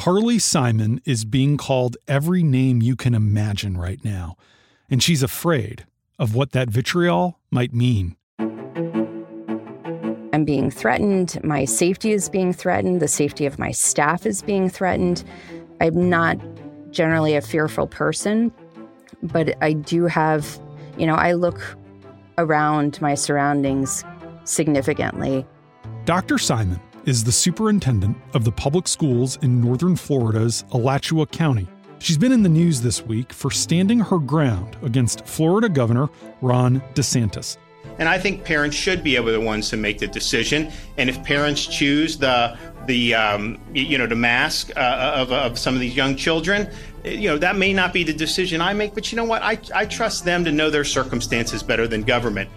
Carlee Simon is being called every name you can imagine right now, and she's afraid of what that vitriol might mean. I'm being threatened. My safety is being threatened. The safety of my staff is being threatened. I'm not generally a fearful person, but I do have, you know, I look around my surroundings significantly. Dr. Simon is the superintendent of the public schools in northern Florida's Alachua County. She's been in the news this week for standing her ground against Florida Governor Ron DeSantis. And I think parents should be able the ones to make the decision. And if parents choose the the um, you know the mask uh, of, of some of these young children, you know that may not be the decision I make. But you know what? I I trust them to know their circumstances better than government.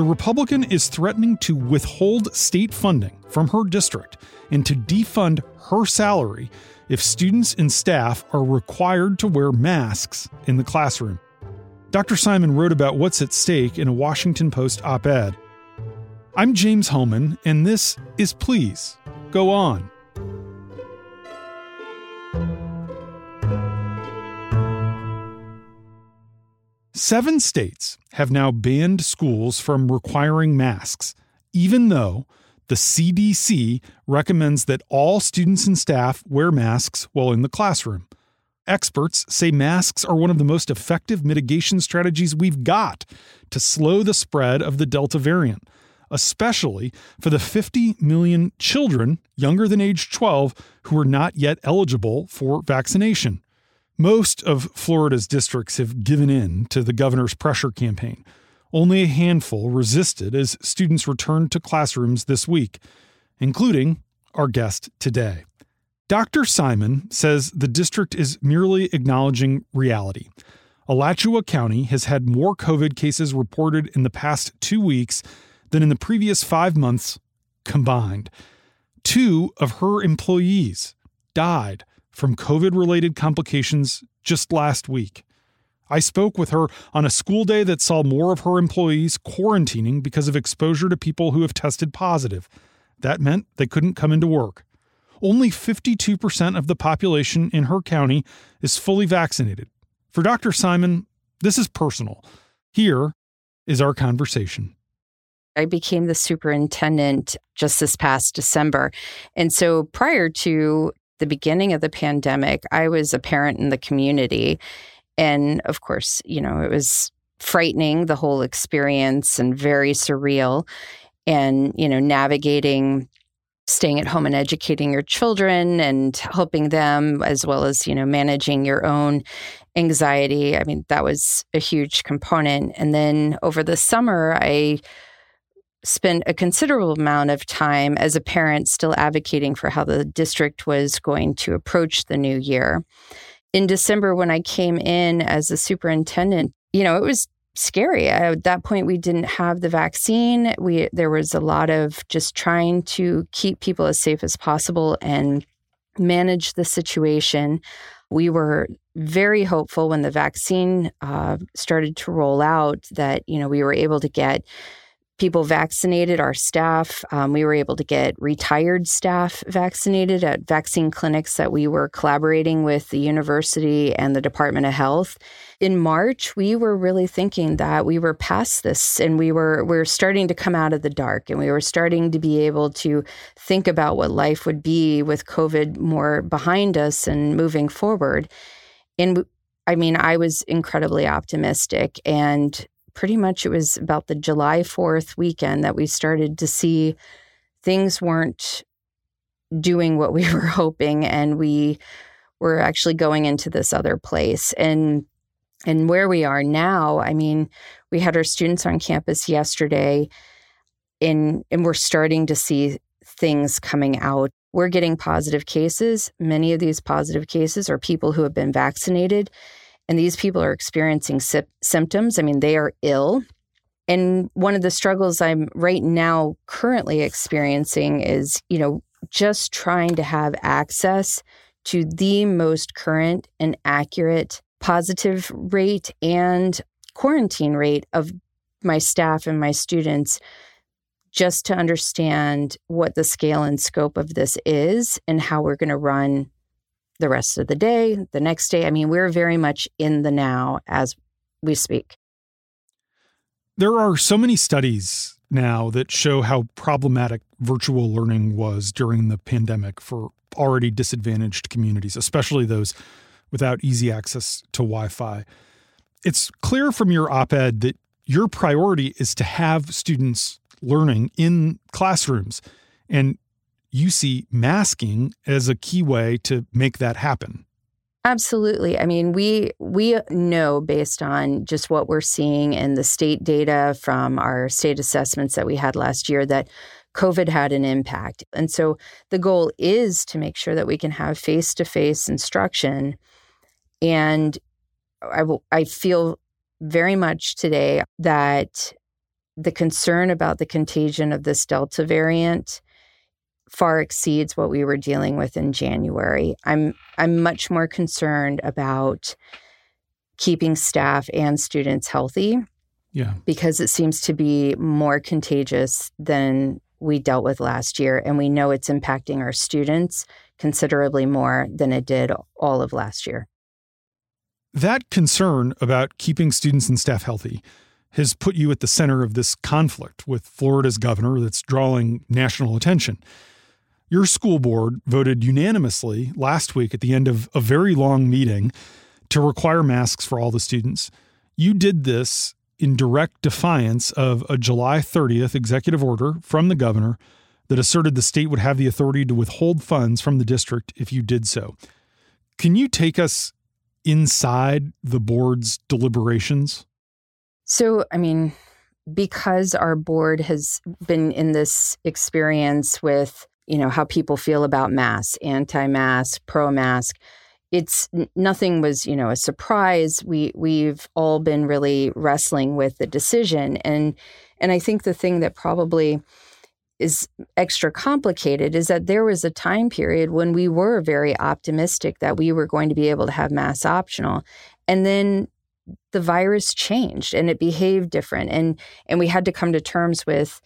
The Republican is threatening to withhold state funding from her district and to defund her salary if students and staff are required to wear masks in the classroom. Dr. Simon wrote about what's at stake in a Washington Post op ed. I'm James Hohmann, and this is Please Go On. Seven states have now banned schools from requiring masks, even though the CDC recommends that all students and staff wear masks while in the classroom. Experts say masks are one of the most effective mitigation strategies we've got to slow the spread of the Delta variant, especially for the 50 million children younger than age 12 who are not yet eligible for vaccination. Most of Florida's districts have given in to the governor's pressure campaign. Only a handful resisted as students returned to classrooms this week, including our guest today. Dr. Simon says the district is merely acknowledging reality. Alachua County has had more COVID cases reported in the past two weeks than in the previous five months combined. Two of her employees died from COVID related complications just last week. I spoke with her on a school day that saw more of her employees quarantining because of exposure to people who have tested positive. That meant they couldn't come into work only 52% of the population in her county is fully vaccinated. For Dr. Simon, this is personal. Here is our conversation. I became the superintendent just this past December. And so prior to the beginning of the pandemic, I was a parent in the community. And of course, you know, it was frightening, the whole experience, and very surreal. And, you know, navigating staying at home and educating your children and helping them as well as you know managing your own anxiety i mean that was a huge component and then over the summer i spent a considerable amount of time as a parent still advocating for how the district was going to approach the new year in december when i came in as a superintendent you know it was scary. At that point, we didn't have the vaccine. We there was a lot of just trying to keep people as safe as possible and manage the situation. We were very hopeful when the vaccine uh, started to roll out that you know we were able to get people vaccinated, our staff. Um, we were able to get retired staff vaccinated at vaccine clinics that we were collaborating with the university and the Department of Health. In March, we were really thinking that we were past this and we were we are starting to come out of the dark and we were starting to be able to think about what life would be with COVID more behind us and moving forward. And I mean, I was incredibly optimistic and pretty much it was about the July 4th weekend that we started to see things weren't doing what we were hoping and we were actually going into this other place. And and where we are now i mean we had our students on campus yesterday and and we're starting to see things coming out. We're getting positive cases. Many of these positive cases are people who have been vaccinated and these people are experiencing sy- symptoms. I mean, they are ill. And one of the struggles I'm right now currently experiencing is, you know, just trying to have access to the most current and accurate positive rate and quarantine rate of my staff and my students just to understand what the scale and scope of this is and how we're going to run the rest of the day, the next day. I mean, we're very much in the now as we speak. There are so many studies now that show how problematic virtual learning was during the pandemic for already disadvantaged communities, especially those without easy access to Wi Fi. It's clear from your op ed that your priority is to have students learning in classrooms. And you see masking as a key way to make that happen. Absolutely. I mean, we we know based on just what we're seeing in the state data from our state assessments that we had last year that COVID had an impact. And so the goal is to make sure that we can have face-to-face instruction and I will I feel very much today that the concern about the contagion of this Delta variant far exceeds what we were dealing with in January. I'm I'm much more concerned about keeping staff and students healthy. Yeah. Because it seems to be more contagious than we dealt with last year and we know it's impacting our students considerably more than it did all of last year. That concern about keeping students and staff healthy has put you at the center of this conflict with Florida's governor that's drawing national attention. Your school board voted unanimously last week at the end of a very long meeting to require masks for all the students. You did this in direct defiance of a July 30th executive order from the governor that asserted the state would have the authority to withhold funds from the district if you did so. Can you take us inside the board's deliberations? So, I mean, because our board has been in this experience with, you know, how people feel about masks, anti-mask, pro-mask, it's nothing was, you know, a surprise. We we've all been really wrestling with the decision. And and I think the thing that probably is extra complicated is that there was a time period when we were very optimistic that we were going to be able to have mass optional. And then the virus changed and it behaved different. And and we had to come to terms with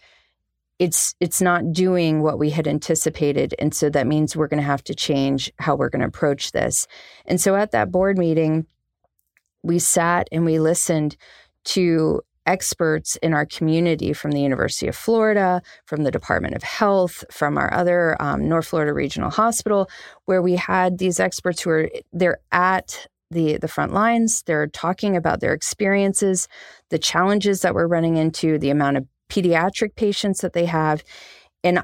it's it's not doing what we had anticipated and so that means we're going to have to change how we're going to approach this and so at that board meeting we sat and we listened to experts in our community from the University of Florida, from the Department of Health, from our other um, North Florida Regional Hospital, where we had these experts who are they're at the the front lines. They're talking about their experiences, the challenges that we're running into, the amount of pediatric patients that they have, and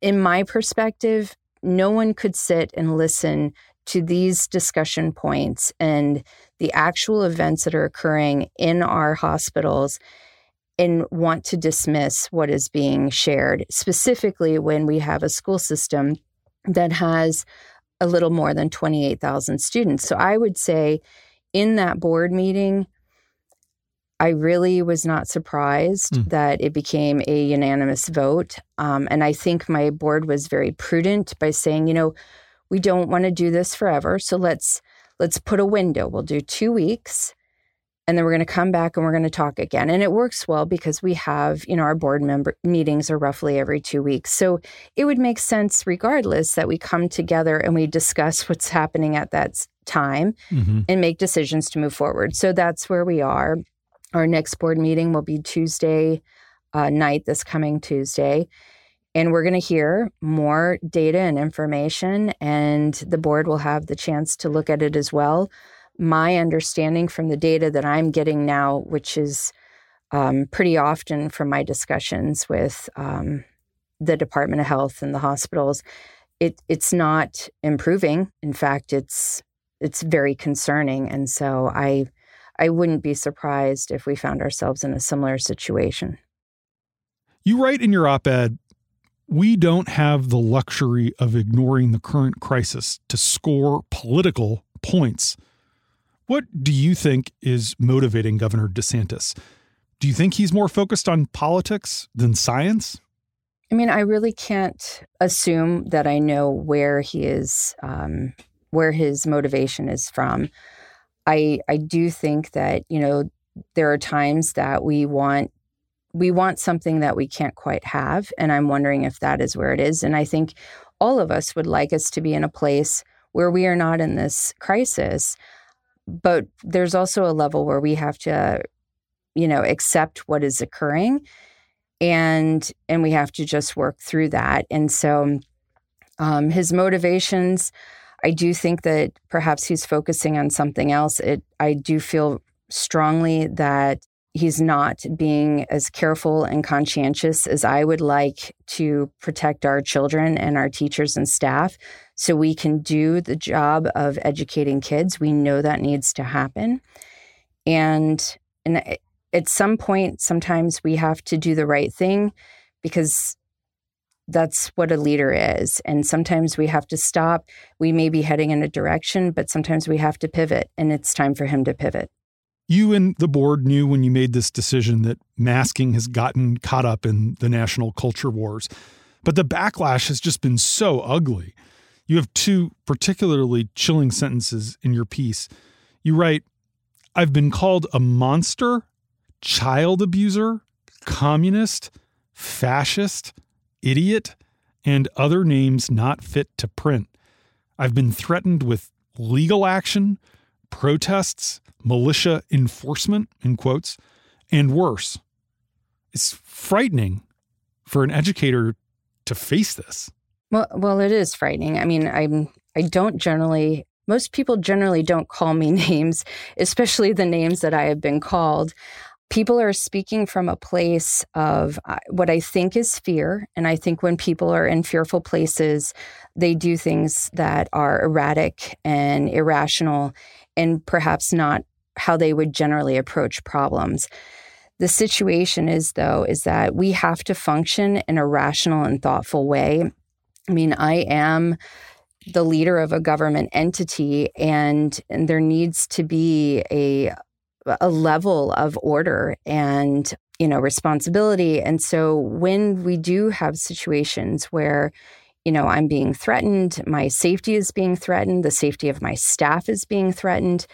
in my perspective, no one could sit and listen to these discussion points and the actual events that are occurring in our hospitals and want to dismiss what is being shared, specifically when we have a school system that has a little more than 28,000 students. So I would say in that board meeting, I really was not surprised mm. that it became a unanimous vote. Um, and I think my board was very prudent by saying, you know, we don't want to do this forever. So let's let's put a window. We'll do two weeks and then we're going to come back and we're going to talk again and it works well because we have you know our board member meetings are roughly every two weeks so it would make sense regardless that we come together and we discuss what's happening at that time mm-hmm. and make decisions to move forward so that's where we are our next board meeting will be tuesday uh, night this coming tuesday. And we're going to hear more data and information and the board will have the chance to look at it as well. My understanding from the data that I'm getting now, which is um, pretty often from my discussions with um, the Department of Health and the hospitals, it it's not improving. In fact, it's it's very concerning, and so I I wouldn't be surprised if we found ourselves in a similar situation. You write in your op-ed we don't have the luxury of ignoring the current crisis to score political points. What do you think is motivating Governor DeSantis? Do you think he's more focused on politics than science? I mean, I really can't assume that I know where he is, um, where his motivation is from. I I do think that you know there are times that we want we want something that we can't quite have. And I'm wondering if that is where it is. And I think all of us would like us to be in a place where we are not in this crisis. But there's also a level where we have to, you know, accept what is occurring and and we have to just work through that. And so um, his motivations, I do think that perhaps he's focusing on something else. It I do feel strongly that he's not being as careful and conscientious as I would like to protect our children and our teachers and staff so we can do the job of educating kids. We know that needs to happen. And and eh, at some point sometimes we have to do the right thing because that's what a leader is. And sometimes we have to stop. We may be heading in a direction, but sometimes we have to pivot, and it's time for him to pivot. You and the board knew when you made this decision that masking has gotten caught up in the national culture wars. But the backlash has just been so ugly. You have two particularly chilling sentences in your piece. You write, I've been called a monster, child abuser, communist, fascist, idiot, and other names not fit to print. I've been threatened with legal action, protests, militia enforcement, in quotes, and worse. It's frightening for an educator to face this. Well, well, it is frightening. I mean, I'm I don't generally most people generally don't call me names, especially the names that I have been called. People are speaking from a place of uh, what I think is fear. And I think when people are in fearful places, they do things that are erratic and irrational and perhaps not how they would generally approach problems. The situation is, though, is that we have to function in a rational and thoughtful way. I mean, I am the leader of a government entity, and, and there needs to be a a level of order and you know responsibility. And so when we do have situations where you know i'm being threatened my safety is being threatened the safety of my staff is being threatened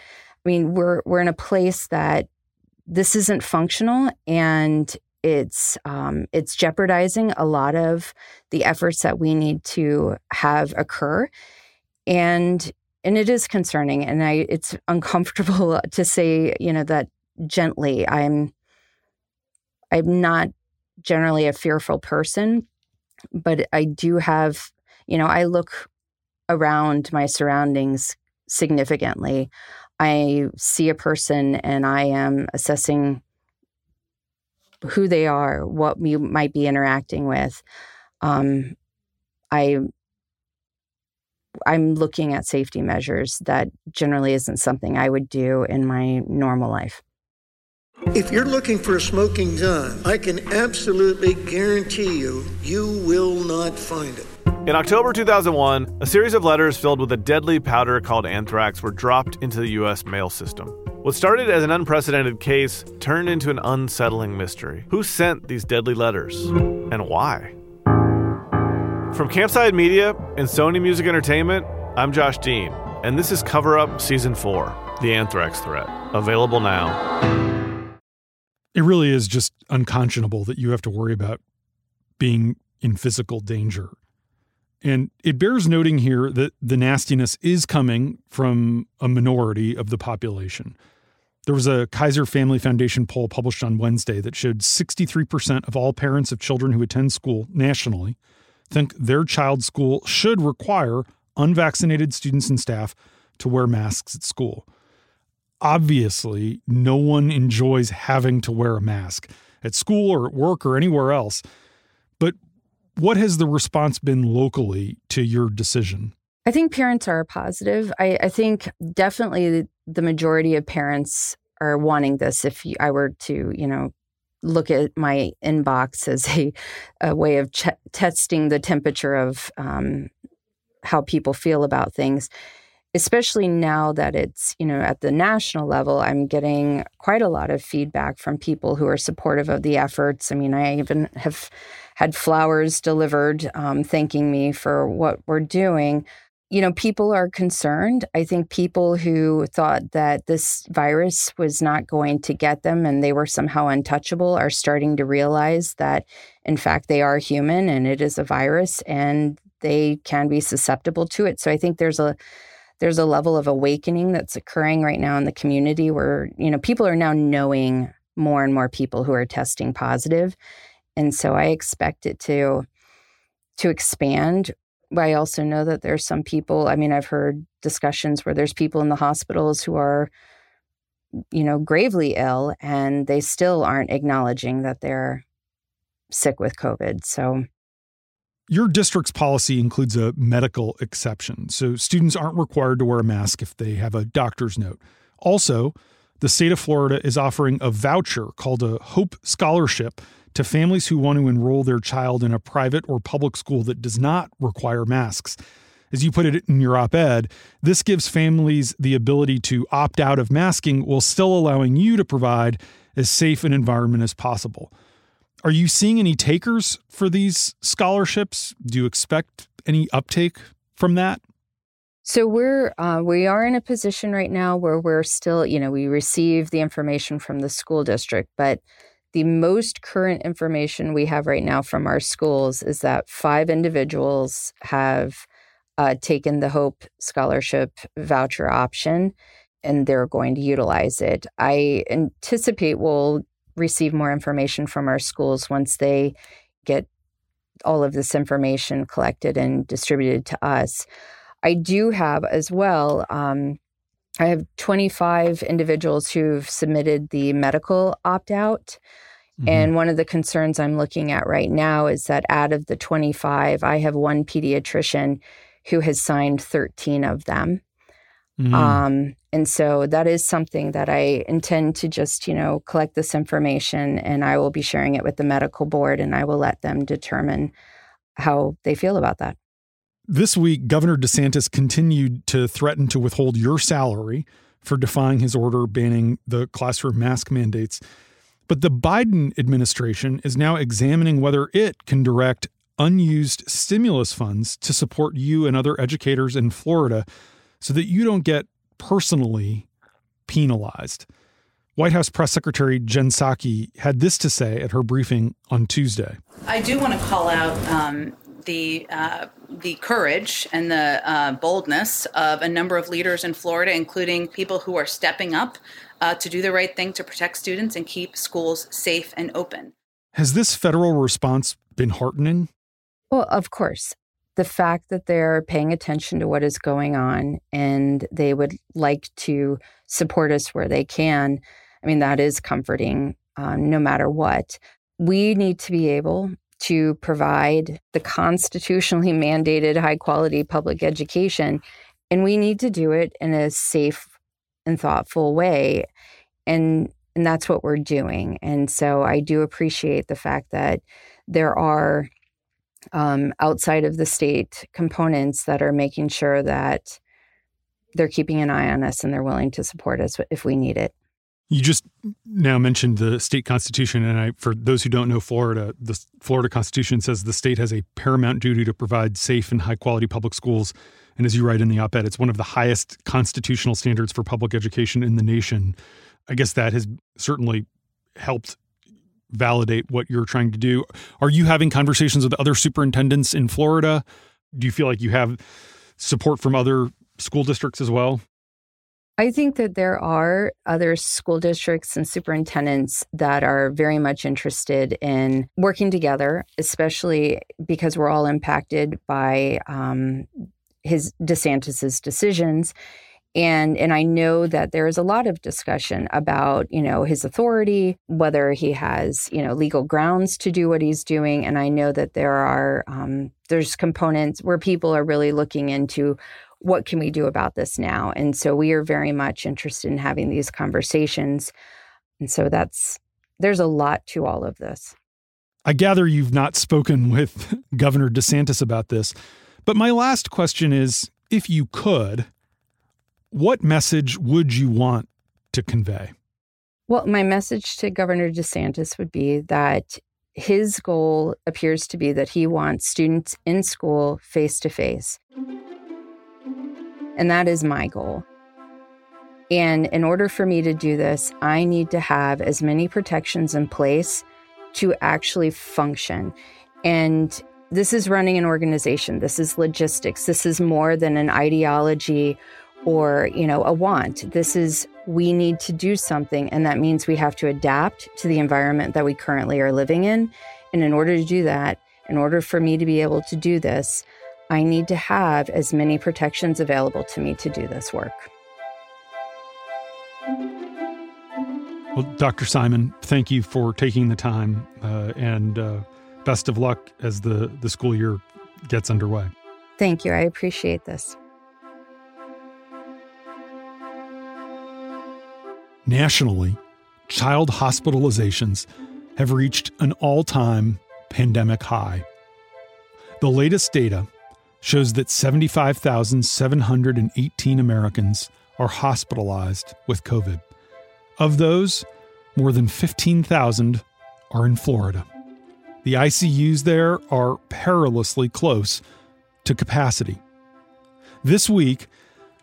I mean, we're we're in a place that this isn't functional and it's um, it's jeopardizing a lot of the efforts that we need to have occur. And and it is concerning and i it's uncomfortable to say you know that gently i'm i'm not generally a fearful person but i do have you know i look around my surroundings significantly I see a person and I am assessing who they are, what you might be interacting with. Um, I I'm looking at safety measures that generally isn't something I would do in my normal life. If you're looking for a smoking gun, I can absolutely guarantee you, you will not find it. In October 2001, a series of letters filled with a deadly powder called anthrax were dropped into the U.S. mail system. What started as an unprecedented case turned into an unsettling mystery. Who sent these deadly letters? And why? From Campside Media and Sony Music Entertainment, I'm Josh Dean, and this is Cover Up Season 4 The Anthrax Threat. Available now. It really is just unconscionable that you have to worry about being in physical danger and it bears noting here that the nastiness is coming from a minority of the population. There was a Kaiser Family Foundation poll published on Wednesday that showed 63% of all parents of children who attend school nationally think their child's school should require unvaccinated students and staff to wear masks at school. Obviously, no one enjoys having to wear a mask at school or at work or anywhere else. But what has the response been locally to your decision? I think parents are positive. I, I think definitely the majority of parents are wanting this. If I were to, you know, look at my inbox as a, a way of ch- testing the temperature of um, how people feel about things, especially now that it's, you know, at the national level, I'm getting quite a lot of feedback from people who are supportive of the efforts. I mean, I even have had flowers delivered um, thanking me for what we're doing. You know, people are concerned. I think people who thought that this virus was not going to get them and they were somehow untouchable are starting to realize that, in fact, they are human and it is a virus and they can be susceptible to it. So I think there's a there's a level of awakening that's occurring right now in the community where you know people are now knowing more and more people who are testing positive and so i expect it to to expand I also know that there's some people, I mean, I've heard discussions where there's people in the hospitals who are, you know, gravely ill and they still aren't acknowledging that they're sick with COVID. So, your district's policy includes a medical exception. So, students aren't required to wear a mask if they have a doctor's note. Also, the state of Florida is offering a voucher called a Hope Scholarship to families who want to enroll their child in a private or public school that does not require masks. As you put it in your op ed, this gives families the ability to opt out of masking while still allowing you to provide as safe an environment as possible. Are you seeing any takers for these scholarships? Do you expect any uptake from that? So we're uh, we are in a position right now where we're still, you know, we receive the information from the school district, but the most current information we have right now from our schools is that five individuals have uh, taken the Hope Scholarship voucher option and they're going to utilize it. I anticipate we'll receive more information from our schools once they get all of this information collected and distributed to us. I do have as well. Um, I have 25 individuals who've submitted the medical opt out. Mm-hmm. And one of the concerns I'm looking at right now is that out of the 25, I have one pediatrician who has signed 13 of them. Mm-hmm. Um, and so that is something that I intend to just, you know, collect this information and I will be sharing it with the medical board and I will let them determine how they feel about that. This week, Governor DeSantis continued to threaten to withhold your salary for defying his order banning the classroom mask mandates. But the Biden administration is now examining whether it can direct unused stimulus funds to support you and other educators in Florida so that you don't get personally penalized. White House Press Secretary Jen Psaki had this to say at her briefing on Tuesday. I do want to call out um, the uh, the courage and the uh, boldness of a number of leaders in Florida, including people who are stepping up uh, to do the right thing to protect students and keep schools safe and open. Has this federal response been heartening? Well, of course. The fact that they're paying attention to what is going on and they would like to support us where they can, I mean, that is comforting um, no matter what. We need to be able to provide the constitutionally mandated high quality public education. And we need to do it in a safe and thoughtful way. And and that's what we're doing. And so I do appreciate the fact that there are um, outside of the state components that are making sure that they're keeping an eye on us and they're willing to support us if we need it. You just now mentioned the state constitution, and I, for those who don't know Florida, the Florida Constitution says the state has a paramount duty to provide safe and high quality public schools. And as you write in the op ed, it's one of the highest constitutional standards for public education in the nation. I guess that has certainly helped validate what you're trying to do. Are you having conversations with other superintendents in Florida? Do you feel like you have support from other school districts as well? I think that there are other school districts and superintendents that are very much interested in working together, especially because we're all impacted by um, his DeSantis's decisions. And and I know that there is a lot of discussion about you know his authority, whether he has you know legal grounds to do what he's doing. And I know that there are um, there's components where people are really looking into what can we do about this now? And so we are very much interested in having these conversations. And so that's there's a lot to all of this. I gather you've not spoken with Governor DeSantis about this, but my last question is if you could, what message would you want to convey? Well, my message to Governor DeSantis would be that his goal appears to be that he wants students in school face to face. And that is my goal. And in order for me to do this, I need to have as many protections in place to actually function. And this is running an organization. This is logistics. This is more than an ideology or, you know, a want. This is we need to do something and that means we have to adapt to the environment that we currently are living in. And in order to do that, in order for me to be able to do this, I need to have as many protections available to me to do this work. Well, Dr. Simon, thank you for taking the time uh, and uh, best of luck as the, the school year gets underway. Thank you. I appreciate this. Nationally, child hospitalizations have reached an all time pandemic high. The latest data shows that 75,718 Americans are hospitalized with COVID. Of those, more than 15,000 are in Florida. The ICUs there are perilously close to capacity. This week,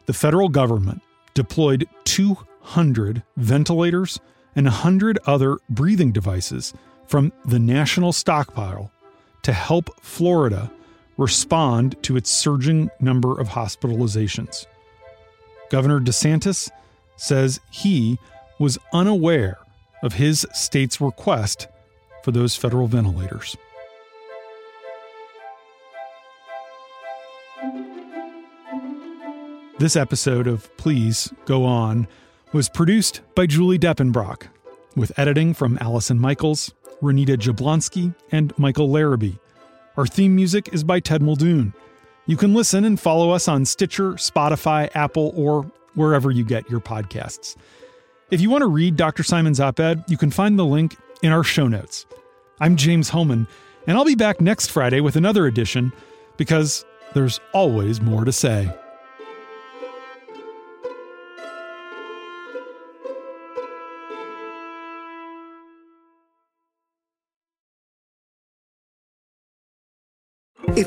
the federal government deployed 200 ventilators and 100 other breathing devices from the national stockpile to help Florida respond to its surging number of hospitalizations. Governor DeSantis says he was unaware of his state's request for those federal ventilators. This episode of Please Go On was produced by Julie Deppenbrock, with editing from Allison Michaels, Renita Jablonski, and Michael Larrabee. Our theme music is by Ted Muldoon. You can listen and follow us on Stitcher, Spotify, Apple, or wherever you get your podcasts. If you want to read Dr. Simon's op ed, you can find the link in our show notes. I'm James Hohmann, and I'll be back next Friday with another edition because there's always more to say.